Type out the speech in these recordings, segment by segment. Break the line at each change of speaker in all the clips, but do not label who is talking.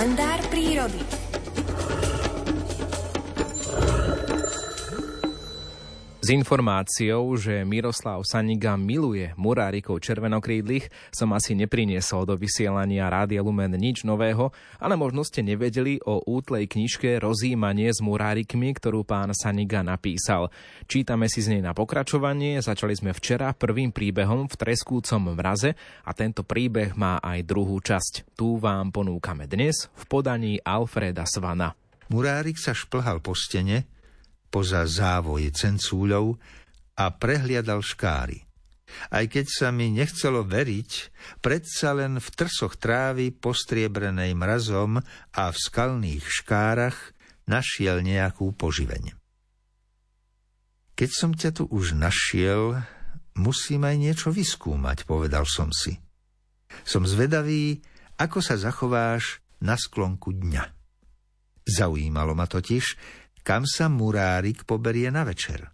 kalendár prírody. Informáciou, že Miroslav Saniga miluje murárikov červenokrídlych, som asi nepriniesol do vysielania Rádia Lumen nič nového, ale možno ste nevedeli o útlej knižke Rozímanie s murárikmi, ktorú pán Saniga napísal. Čítame si z nej na pokračovanie, začali sme včera prvým príbehom v treskúcom mraze a tento príbeh má aj druhú časť. Tu vám ponúkame dnes v podaní Alfreda Svana.
Murárik sa šplhal po stene, poza závoj cencúľov a prehliadal škáry. Aj keď sa mi nechcelo veriť, predsa len v trsoch trávy postriebrenej mrazom a v skalných škárach našiel nejakú poživeň. Keď som ťa tu už našiel, musím aj niečo vyskúmať, povedal som si. Som zvedavý, ako sa zachováš na sklonku dňa. Zaujímalo ma totiž, kam sa murárik poberie na večer.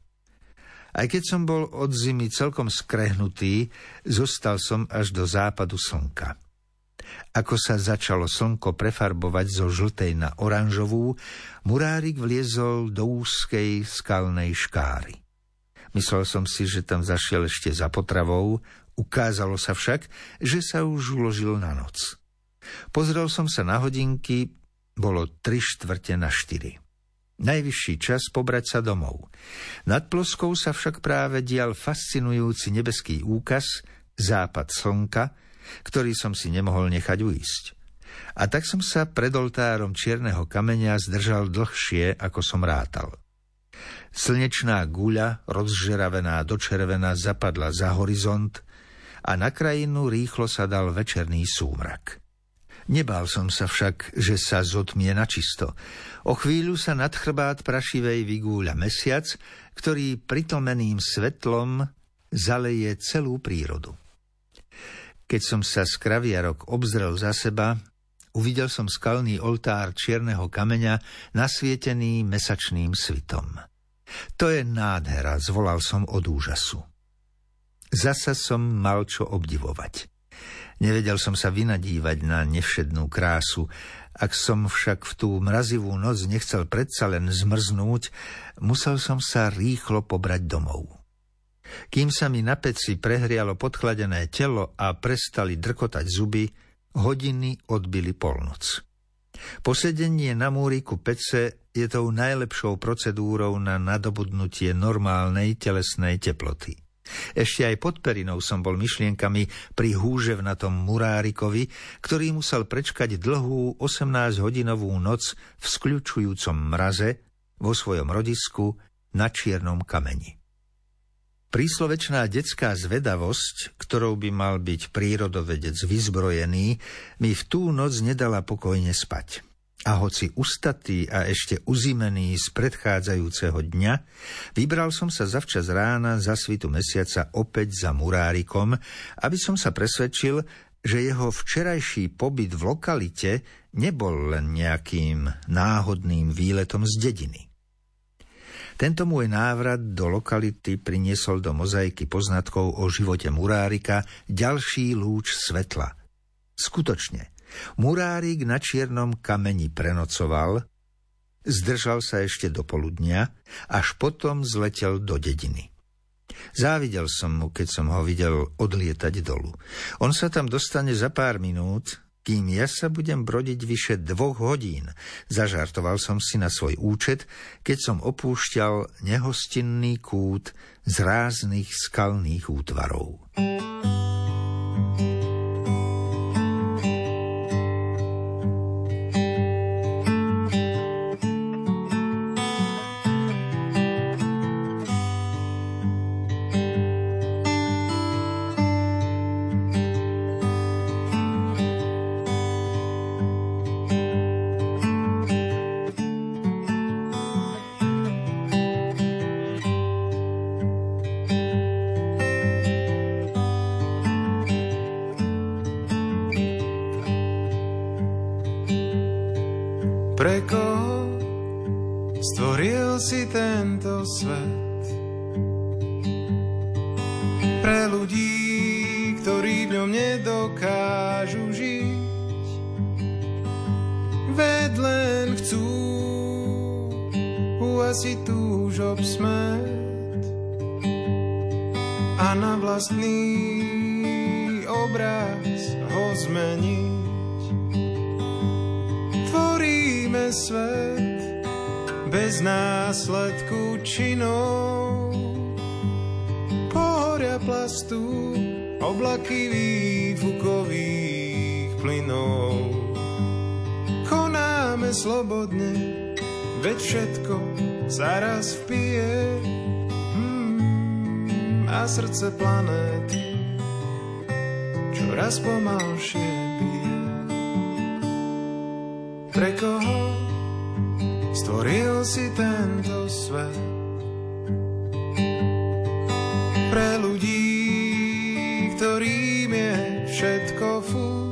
Aj keď som bol od zimy celkom skrehnutý, zostal som až do západu slnka. Ako sa začalo slnko prefarbovať zo žltej na oranžovú, murárik vliezol do úzkej skalnej škáry. Myslel som si, že tam zašiel ešte za potravou, ukázalo sa však, že sa už uložil na noc. Pozrel som sa na hodinky, bolo tri štvrte na štyri. Najvyšší čas pobrať sa domov. Nad ploskou sa však práve dial fascinujúci nebeský úkaz, západ slnka, ktorý som si nemohol nechať uísť. A tak som sa pred oltárom čierneho kameňa zdržal dlhšie, ako som rátal. Slnečná guľa, rozžeravená do červená, zapadla za horizont a na krajinu rýchlo sa dal večerný súmrak. Nebál som sa však, že sa zotmie na čisto. O chvíľu sa nad chrbát prašivej vygúľa mesiac, ktorý pritomeným svetlom zaleje celú prírodu. Keď som sa z kraviarok obzrel za seba, uvidel som skalný oltár čierneho kameňa nasvietený mesačným svitom. To je nádhera, zvolal som od úžasu. Zasa som mal čo obdivovať. Nevedel som sa vynadívať na nevšednú krásu. Ak som však v tú mrazivú noc nechcel predsa len zmrznúť, musel som sa rýchlo pobrať domov. Kým sa mi na peci prehrialo podchladené telo a prestali drkotať zuby, hodiny odbili polnoc. Posedenie na múriku pece je tou najlepšou procedúrou na nadobudnutie normálnej telesnej teploty. Ešte aj pod perinou som bol myšlienkami pri na tom murárikovi, ktorý musel prečkať dlhú 18-hodinovú noc v skľučujúcom mraze vo svojom rodisku na čiernom kameni. Príslovečná detská zvedavosť, ktorou by mal byť prírodovedec vyzbrojený, mi v tú noc nedala pokojne spať. A hoci ustatý a ešte uzimený z predchádzajúceho dňa, vybral som sa zavčas rána za svitu mesiaca opäť za murárikom, aby som sa presvedčil, že jeho včerajší pobyt v lokalite nebol len nejakým náhodným výletom z dediny. Tento môj návrat do lokality priniesol do mozaiky poznatkov o živote murárika ďalší lúč svetla. Skutočne, Murárik na čiernom kameni prenocoval, zdržal sa ešte do poludnia, až potom zletel do dediny. Závidel som mu, keď som ho videl odlietať dolu. On sa tam dostane za pár minút, kým ja sa budem brodiť vyše dvoch hodín. Zažartoval som si na svoj účet, keď som opúšťal nehostinný kút z ráznych skalných útvarov.
Pre svet. Pre ľudí, ktorí v ňom nedokážu žiť, ved len chcú uhasiť túžob smet a na vlastný obraz ho zmeniť. Tvoríme svet, bez následku činov, pohoria plastu, oblaky výfukových plynov. Konáme slobodne, veď všetko sa raz vpije hmm, a srdce planéty čoraz pomalšie bije. Pre koho stvoril si tento svet? Pre ľudí, ktorým je všetko fúk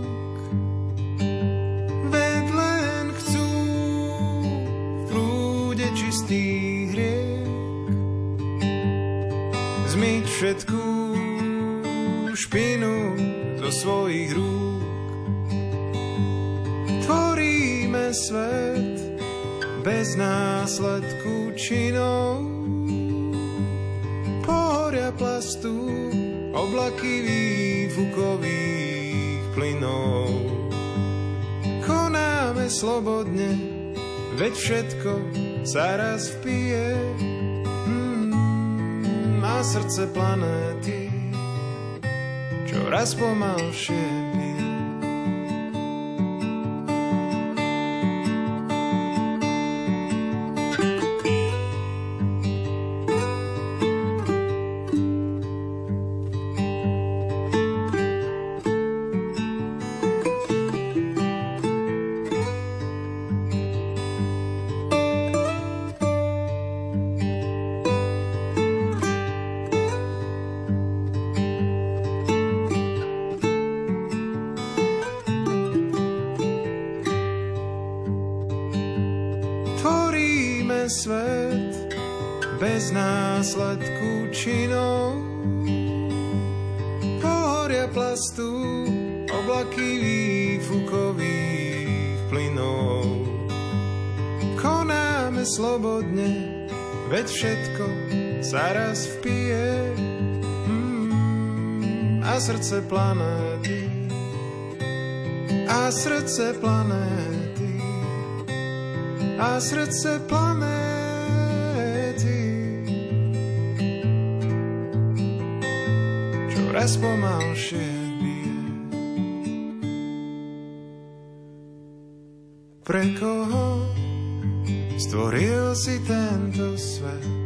bez následku činov. Pohoria plastu oblaky výfukových plynov. Konáme slobodne, veď všetko sa raz vpije srdce planéty čoraz pomalšie svet bez následku činov. Pohoria plastu, oblaky výfukových plynov. Konáme slobodne, veď všetko sa raz vpije. Mm, a srdce planéty, a srdce planéty, a srdce planéty. Čoraz pomalšie bije. Pre koho stvoril si tento svet?